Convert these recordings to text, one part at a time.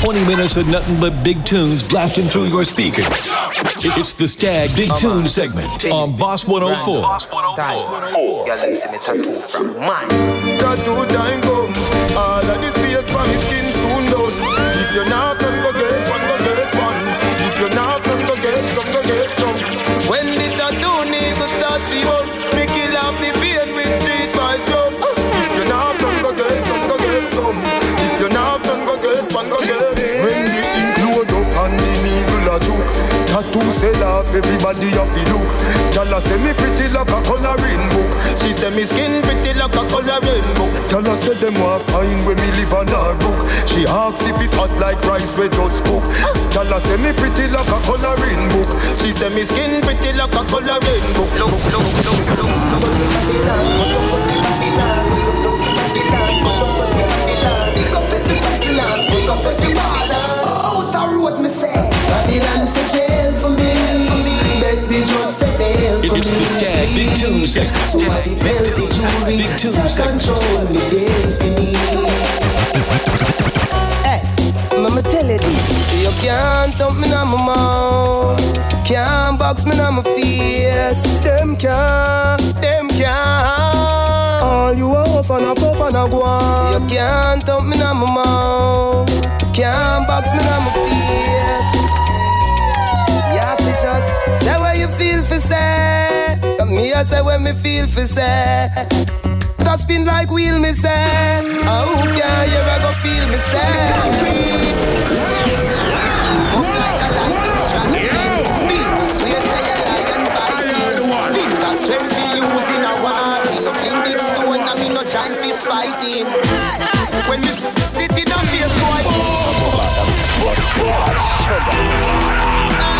20 minutes of nothing but big tunes blasting through your speakers. It's the Stag Big Tune segment on Boss 104. Boss 104. Tattoo time. All of this me skin soon done. If you're not sell off, everybody have to look. Gyal say me pretty like a coloring book. She say me skin pretty like a coloring book. Gyal say them want find when me live on her book. She asks if it hot like rice we just cook. Gyal say me pretty like a coloring book. She say me skin pretty like a coloring book. Look, look, look, look. Up putty Babylon, big up. Babylon's a jail for me. Beg the judge say bail for It's the Stag Big Tune segment. Somebody Big tell the Tune segment. jury Big Tune to segment. control me destiny. Hey, Mama tell you this. You can't dump me on my mouth. Can't box me on my face. Them can't, them can't. All you off and a puff and a go on. You can't dump me on my mouth. Can't box me on my face. Just say what you feel for say. But me I say what me feel for say. That spin like wheel me say. Oh, can you ever feel me say? Up like a lightning strike. People swear say and bite. Think that strength be using a war. Me no fling big stone and no giant fist fighting. When you sit in a face, boy. When me clock the 16, you get more shit than 16. That simple means some boy fi know this. Back from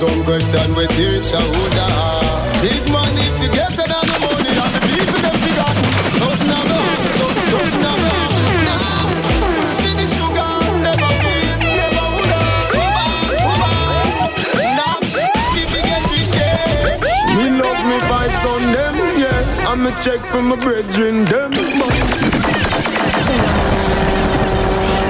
some question we teach how that big money if you get it on the money and the people them figure something a go, some something a love me vibes on them, yeah. I'm a check for my brethren, them.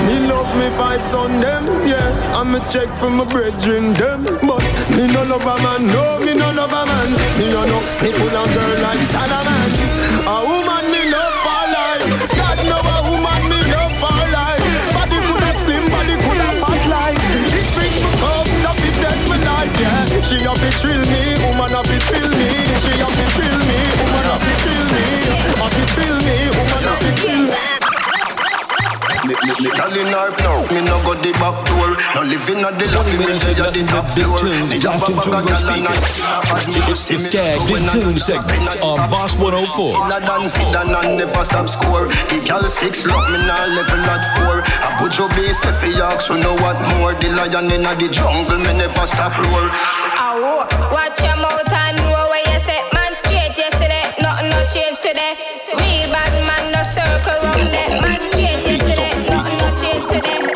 Me love me vibes on them, yeah. I'm a check for my brethren, them. But me no love a man, no, me no love a man. Me no know me pull a girl like Salaman. Me no go the back door. No living on the 20 lobby. Me minutes say of you the top big floor. tunes Me have a bag of your and I speakers. It's the Stag Big Tune segment on Boss 104. In a dance, sit down and never stop score. The girl six love me now level at four. I A butcher base if he ask you know what more. The lion in the jungle me never stop roar. Ow, watch your mouth and know where you set man straight yesterday. Nothing no change today. Me bad man no circle round that man straight yesterday. Nothing no change today.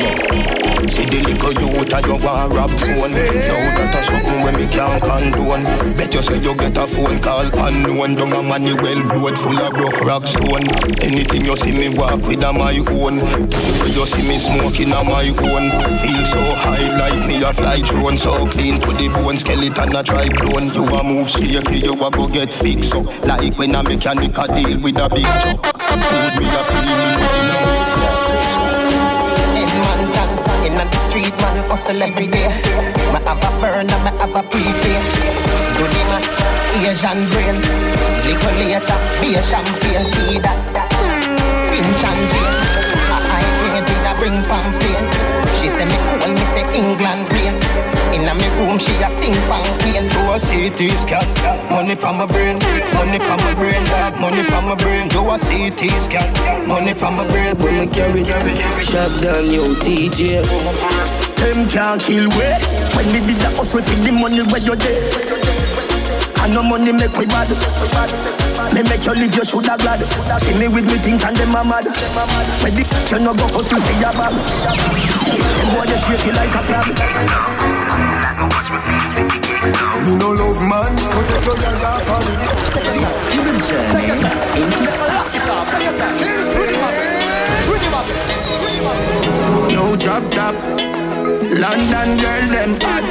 Little youth and you want rap phone. Now that a something when me can't condone. Bet you say you get a phone call unknown. Down a Manuel road full of broke rock stone. Anything you see me walk with a my own. You see me smoking a my own. Feel so high like me a fly drone. So clean to the bone skeleton a try clone You a move shaky you a go get fixed up. Like when a mechanic a deal with a big truck. Food me a premium street, man hustle every day. Me have a burn and me have a prepaid. Do the match, Asian brain. Little later, be a champagne, tea that. Finch and Jane. A high grade with a bring pamphlet. She say me cool, me say England plane. Inna me room, she a sing pamphlet. Do a CT scan, money pa my brain, money pa my brain, dog, money pa my brain. Do a CT scan, money pa my brain. When me carry shot down, yo, TJ. Them can't kill we. When we did the hustle for the money where you there. And no money make we bad. Me make you live, you shoulda glad. See me with me things and them a mad. When the you no go hustle for your bag. Them boy they shake you like a flag. Me no love man, so take your girl off on me. Is a journey No drop top. London girl them hot.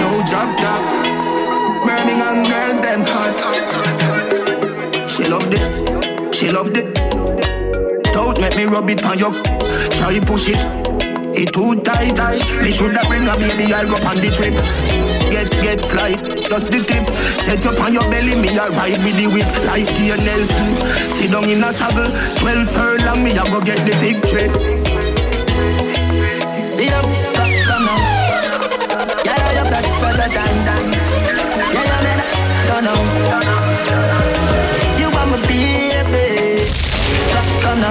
No drop top. Birmingham girls them hot. She loved it. She loved it. Don't make me rub it on your. Try push it. It too tight, tight. Me shoulda bring a baby, I'll go on the trip. Get, get slide, just the tip. Set up on your belly, me a ride with the whip like Nelson. Sit down in a saddle, 12 furlong, me a go get the victory. Yeah, yeah, yeah, yeah, don't. You are my baby. Come.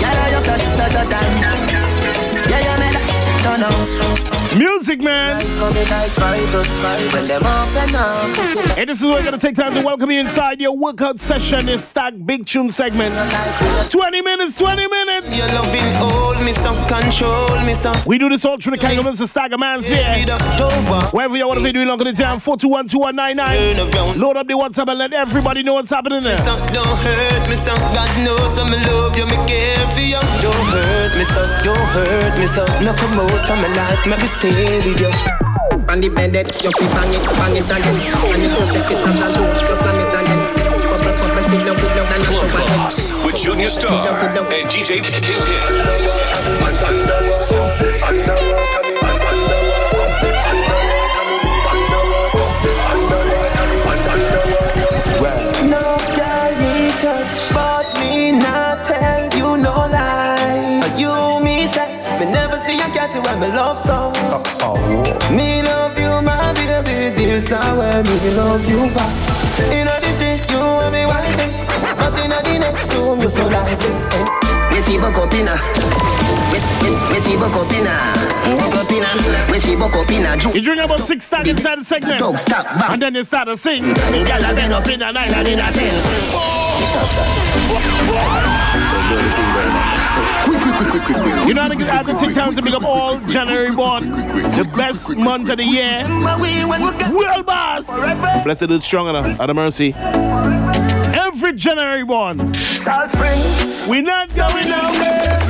Yeah, yeah, yeah, don't know. Music, man. When them open up, Hey, this is where we're gonna take time to welcome you inside your workout session. It's Stack Big Tune segment. 20 minutes, 20 minutes. your loving hold me some, control me some. We do this all through the Kangaroos of Stagger Man's Beer. Beat up over. Wherever you want to be doing, at the time 4212199. Load up the WhatsApp and let everybody know what's happening there. Don't hurt me, son. God knows I'm in love you, me care for you. Don't hurt me, son. Don't hurt me, son. No come out of my life, maybe stay with you. Feet bang it, it again. And you just slam it again. You and you. Boss with Junior Star and DJ Kingpin. Me love you, my baby, this how I me love you back. In the street, you and me wifey, but in the next room, you so lively. eh. Me see buck up inna. Me, me, me see buck up inna. Buck up inna. Me see buck up inna. Ju- You drink about six stacks inside the segment. Dog stop. And then you start to sing. Me gyal a bend up in a nine and in a ten. You know, I think I to take time to pick up all January born. The best month of the year. But we when we World boss. Blessed is strong enough. Out of mercy. Every January born. Salt Spring, We not going nowhere.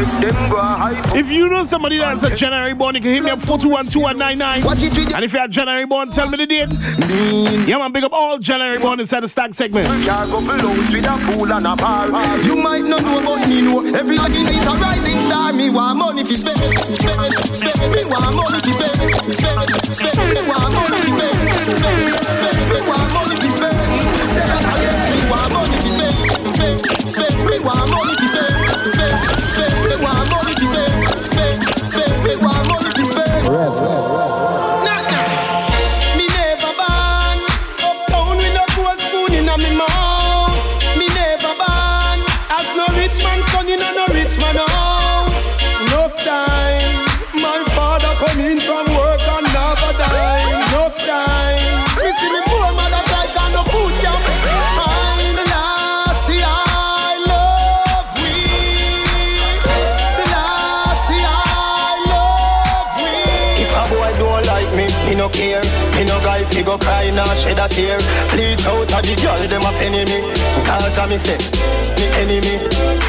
If you know somebody that's a January born, you can hit me up 4212199. Watch it And if you're a January born, tell me the date. Yeah, man, big up all January born inside the stack segment. Car couple out with a pool and a bar. You might not know, but me know. Every is a rising star. Me want money fi spend, spend, spend. Go cry nor shed a tear. Bleach out a the girl dem a penny me. Cause a me say, me enemy.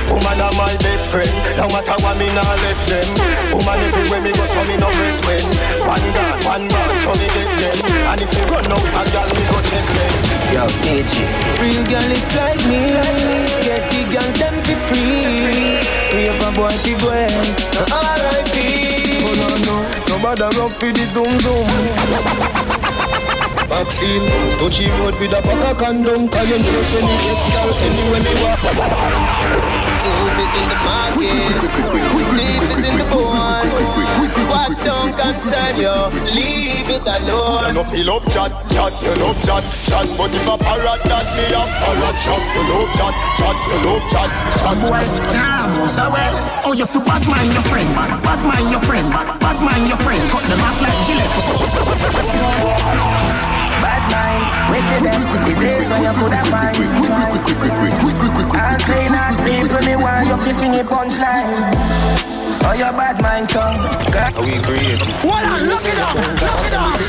Woman a my best friend. No matter what me nah left them. Woman everywhere me go so me no regret when. One God, one man, so me get them. And if me run out a girl, me go check them. Yo, TG. Real girl is like me. Get the girl them fi free. Rave a boy fi go ahead. R.I.P. Oh no no, nobody rock fi the zoom zoom. Backfield, touchy road with a pack of condom Cause you know when you get girl anywhere me walk in the market? Beef is in the bowl What don't concern you, leave it alone. You know feel love chat, chat, you love chat, chat. But if a parrot that me a parrot chat, you love chat, chat, you love chat, chat. Boy, nah, so well. Oh, you feel bad mind your friend, bad, bad mind your friend, bad, bad mind your friend. Cut them off like Gillette. Bad mind, wickedness, disease when you put a find. I'll clean out people, me want you to sing a punchline. Oh, your bad mind, son. Are we creative? Hold on, look it up, look it up.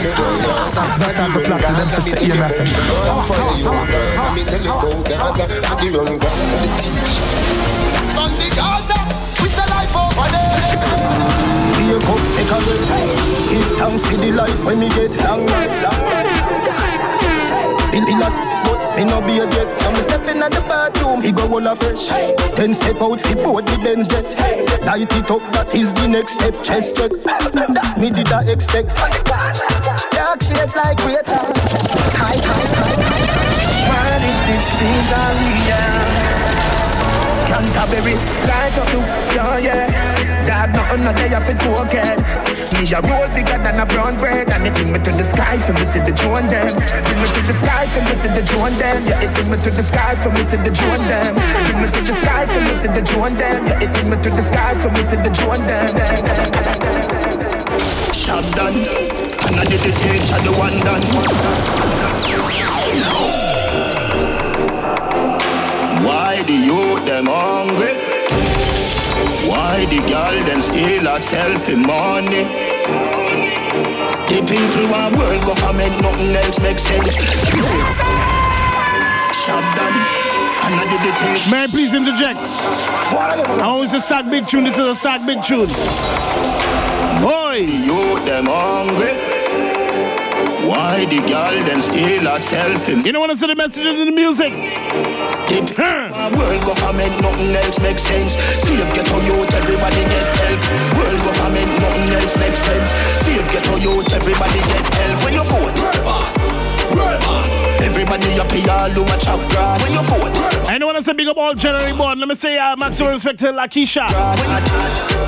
That time to plot to them to say, yeah, listen. Sour, sour, sour, Let me tell you about Gaza. I give you Gaza the teach. On the Gaza, we say life over there. Here come take a break. Give thanks for the life when me get long, long. In, in a but me no be a jet. So me step in at the bathroom, he go all a fresh. Then step out, fi board the Benz jet. Light it up, that is the next step. Chest check, that me did I expect. Dark shades like Rachel. High, high, high. What if this is a real? Canterbury, light up the yeah, yeah. Dad, nothing not there for token. Me a roll bigger than a brown bread, and it bring me to the sky for me see the drone them. Bring me to the sky for me see the drone them. Yeah, it bring me to the sky for me see the drone them. Bring me to the sky for me see the drone them. Yeah, it bring me to the sky for me see the drone them. Shot done, and I did the teacher the one done. Why the youth them hungry? Why the girl them steal herself in money? The people want world government, nothing else makes sense. Shot done, and I did the teacher. May I please interject? I always a stack big tune. This is a stack big tune. Boy, You them hungry. Why the girl them steal herself in you don't want to see the messages in the music. the Huh. World government, nothing else makes sense. See if get on youth, everybody get help. World government, nothing else makes sense. See if get on youth, everybody get help. When you vote, world boss, world boss. Everybody up here, all over chop grass. When you I to say big up all January born. Let me say uh, maximum respect to Lakisha.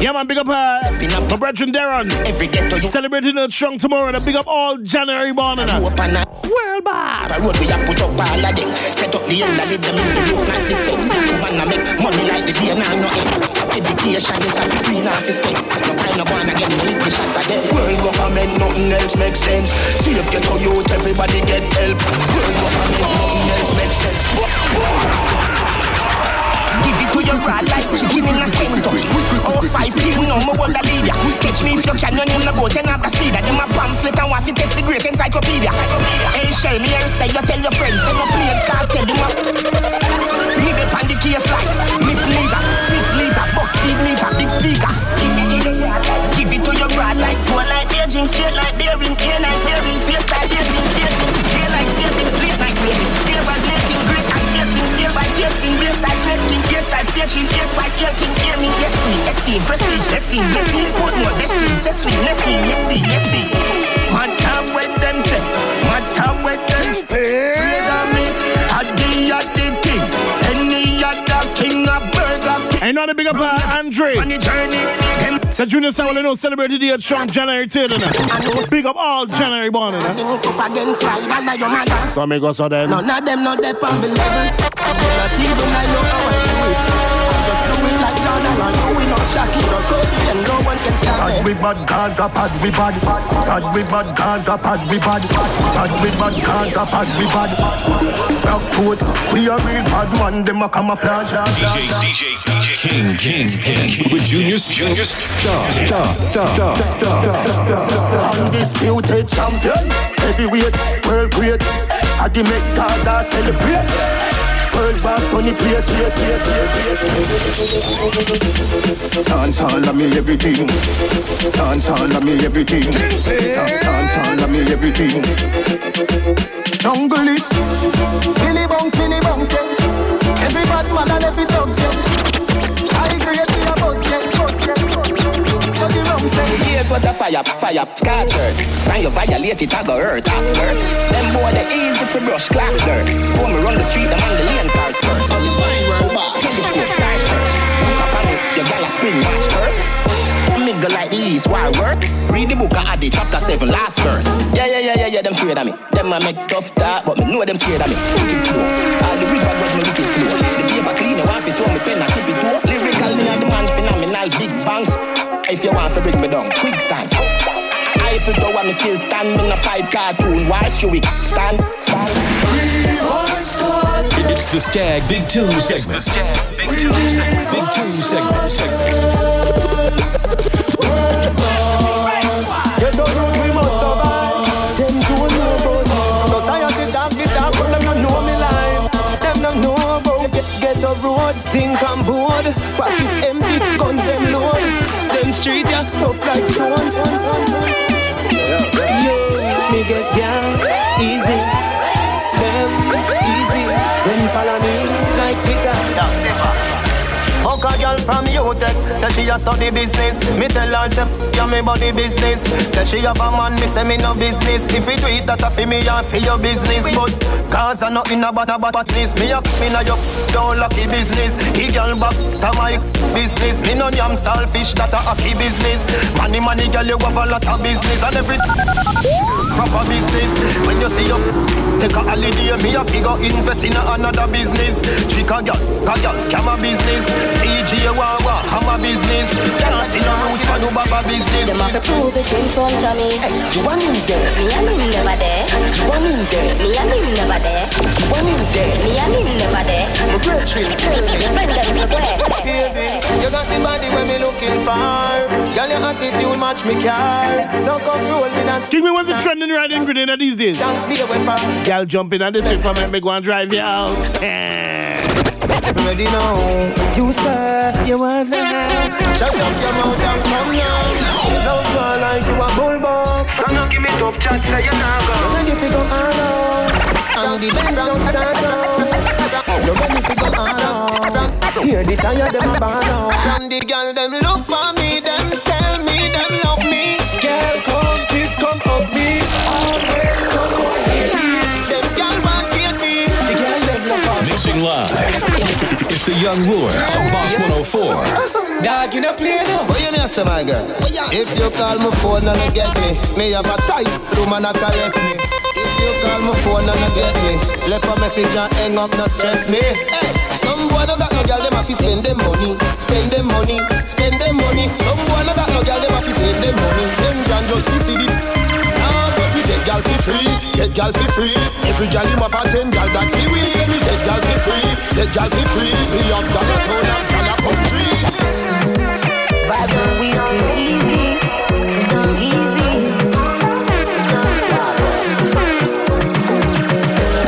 Yeah, man, big up uh, my brethren Darren. every ghetto you Celebrating the strong tomorrow and a big up all January born and go that. up and a world. The road we a put up all of them. Set up the end of them is the like this thing. Wanna make money like the day now no end. Education it a free now fi spend. No time no gonna get me the shot of them. World government nothing else makes sense. See if get on youth everybody get help. World government nothing else makes sense. Give it to your broad like chicken in a Kentucky. Oh, five king, no more a leader. Catch me if you can, your name no boat, and have the speeder. Them a pamphlet and to test the great encyclopedia. Hey, share me and say you tell your friends, say no play cartel, them a me the the case like Miss Speed meter, big speaker. Give it to your broad like, give it to your broad like, poor like Beijing, straight like bearing, air like bearing, face like dating, dating, air like saving, late like waiting, favors making great as tasting, seal by tasting, blaze like nesting, yes like sketching, yes by sketching, hear me, yes me, esteem, prestige, esteem, blessing, put more besting, say sweet, nesting, yes me, yes me. Matter what them say, matter what them on me, I the at the I know the big up uh, Andre. On the journey, them Junior Samuel, you know, celebrated the strong January 3rd. innit? Big up all January born. innit? Up against life and I your mother. So me go so then. None of them not there on me level. Not even I know how I do it. I'm just doing like Jordan and you we not. So and no one can stop Pad it. We bad, Gaza pad we bad. Pad we bad, Gaza pad we bad. Pad we bad, Gaza pad we bad. Rock foot, we a real bad man. Them a camouflage. DJ, DJ, DJ. King, King, King. With Juniors, Juniors. Star, star, star, star. undisputed champion, heavyweight, world great. I the make Gaza celebrate. World boss funny place, place, place, place, place. Dance all of me everything. Dance all of me everything. Dance all of me everything. Jungle is Billy bounce, Billy bounce, yeah. Every bad man and every dog, yeah. Here's what the fire, fire, scorch hurt. When you violate it, I go hurt, skirt. Them boy, they easy for brush, clock skirt. When me run the street, them on the lane cars first. So you find world boss. Telescope, sky search. Look up on it, your gal a spin match first. Go like this, why work? Read the book I of Adi, chapter 7, last verse. Yeah, yeah, yeah, yeah, yeah, them afraid of me. Them I make tough talk, but me know them scared of me. Wicked flow. All the river was me wicked flow. The paper clean, I want to show me pen I tip it too. Lyrical, me and the man phenomenal, big bangs. If you want to break me down, quick sign. Eiffel Tower, me still stand in a fight cartoon. Why should we stand? Stand. It's the Stag Big Tune segment. It's the Stag Big Tune segment. Big Tune segment. segment. Get the root, we must survive. Them two know about Society dark, the dark, but them don't know me life. Them don't know about get, get a road, sink and board. Pocket empty, guns them. Them street, yeah, tough like stone. Yo, me get down, easy. Them, easy. Them follow me like Peter. Fuck a girl from UTech, eh? say she a study business. Me tell her say yeah me body business. Say she have a man, me say me no business. If you do it, that a fi me and fi your business. But cause I nothing about a badness. Me a me na your don't lucky business. He girl back to my business. Damn selfish, that a happy business. Money money girl you have a lot of business and every proper business. When you see you take a holiday, me a figure invest in another business. Trick a girl, a girl scam a business. CG Wawa, I'm a business. Can't in a roots for no baba business. Them have to prove it in front of me. You want him there? Me and him never there. You want him there? Me and him never there. You want him there? Me and him never there. My brethren, tell me. Your friend them for? Baby, you got the body when me looking for. Girl, your attitude match me car. So come roll with us. King me what's the trending right in Grenada these days? Dance the way from. Gal jumping on the street for me, me go and drive you out. Ready now. You say you want the Shut up your mouth and come now. Love girl like you a bullbox. So now give me tough chat, say you nah go. Ready fi go all out. And the Benz don't start out. You ready fi go all out. Hear the tire them a ball out. And the girl them look for me, them tell me them love me. Girl come, please come up me. Always someone hate me. Them girl want hate me. The girl them love for. Mixing live. It's the Young Ruler on Boss 104. Dog, you no play no. What you mean, say my girl? If you call my phone and you get me, me have a tight room and a caress me. If you call my phone and you get me, left a message and hang up, no stress me. Hey, some boy no got no girl, them have to spend them money, spend them money, spend them money. Some boy no got no girl, them have to spend them money. Them grand just to see the. Ah, but get girl for free, get girl for free. Every girl him have a ten girl that fi we. Say me get girl for free, get girl for free. Me have dollar town and dollar country. Vibe and we too easy. Too easy.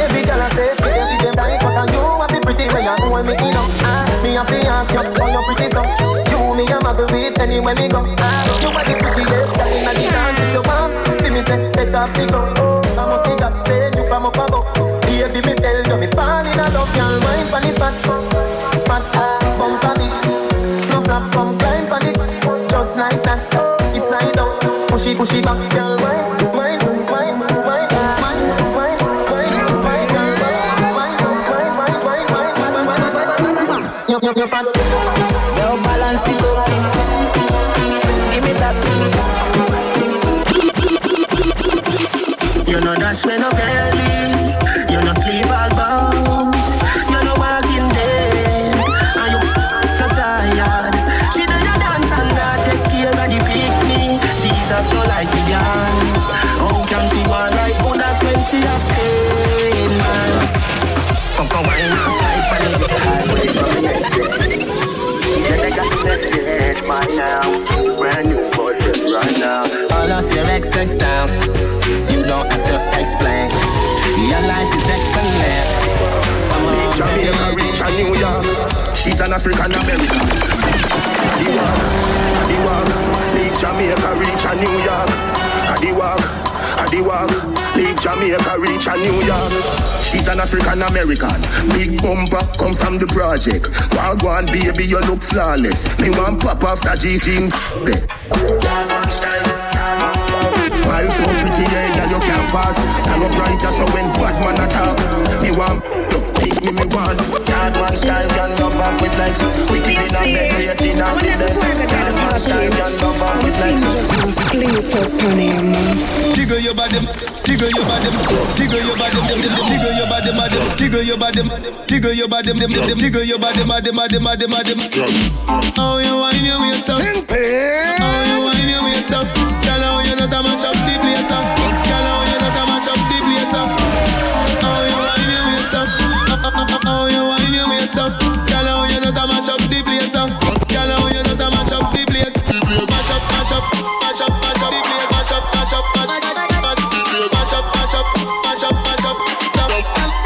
Every girl I say, fit them, fit them tight, but and you want be pretty when you hold me in up. Me a fi ask you, how you pretty so? You me a muggle with anywhere me go. You are the prettiest say, take off the glove. I must see God say you from up above. Baby, me tell you, me fall in love. Girl, wine pon this fat, fat, bump on it. No flap, come climb on it, just like that. It's slide out, push it, push it back, wine, wine, cash, man, no belly. You no sleep all bound. You no walking dead. And you no tired. She do your dance and not take care of the picnic. Jesus, so like a young. How can she want like others when she have pain, man? Fuck a wine outside for the bed. Yeah, they got the next bitch by now. Brand new slide for All of your exes out, you don't have to explain. Your life is excellent. Come on, Jamaica, reach a New York. She's an African American. The walk, the walk. Leave Jamaica, reach a New York. The walk, the walk. Leave Jamaica, reach a New York. She's an African American. Big bumper come from the project. Wagwan baby, you look flawless. Me want pop off that G-G. Smile so pretty, yeah, girl, you can't pass. Stand up right, so when bad man attack, me want to pick me, me want. Yard man style, can love off with flex. Wicked in a bed, rated as the best. Yard man style, can love off with it up man. Jiggle your body, jiggle your body, jiggle your body, jiggle your body, jiggle your body, jiggle your body, jiggle your body, body, body, body, body. Oh, you wine your waist up. Oh, you wine your waist up. Girl, how you just a mash up the place up. Girl, how you just a mash up the place up. Oh, you wine your waist up. Oh, you wine your waist up. Girl, how you just a mash up the place up. Girl, how you just a mash up the place. Mash up, mash up, mash up, mash up the place. Mash up, mash up, mash up, mash up, mash up, mash up, mash up, mash up.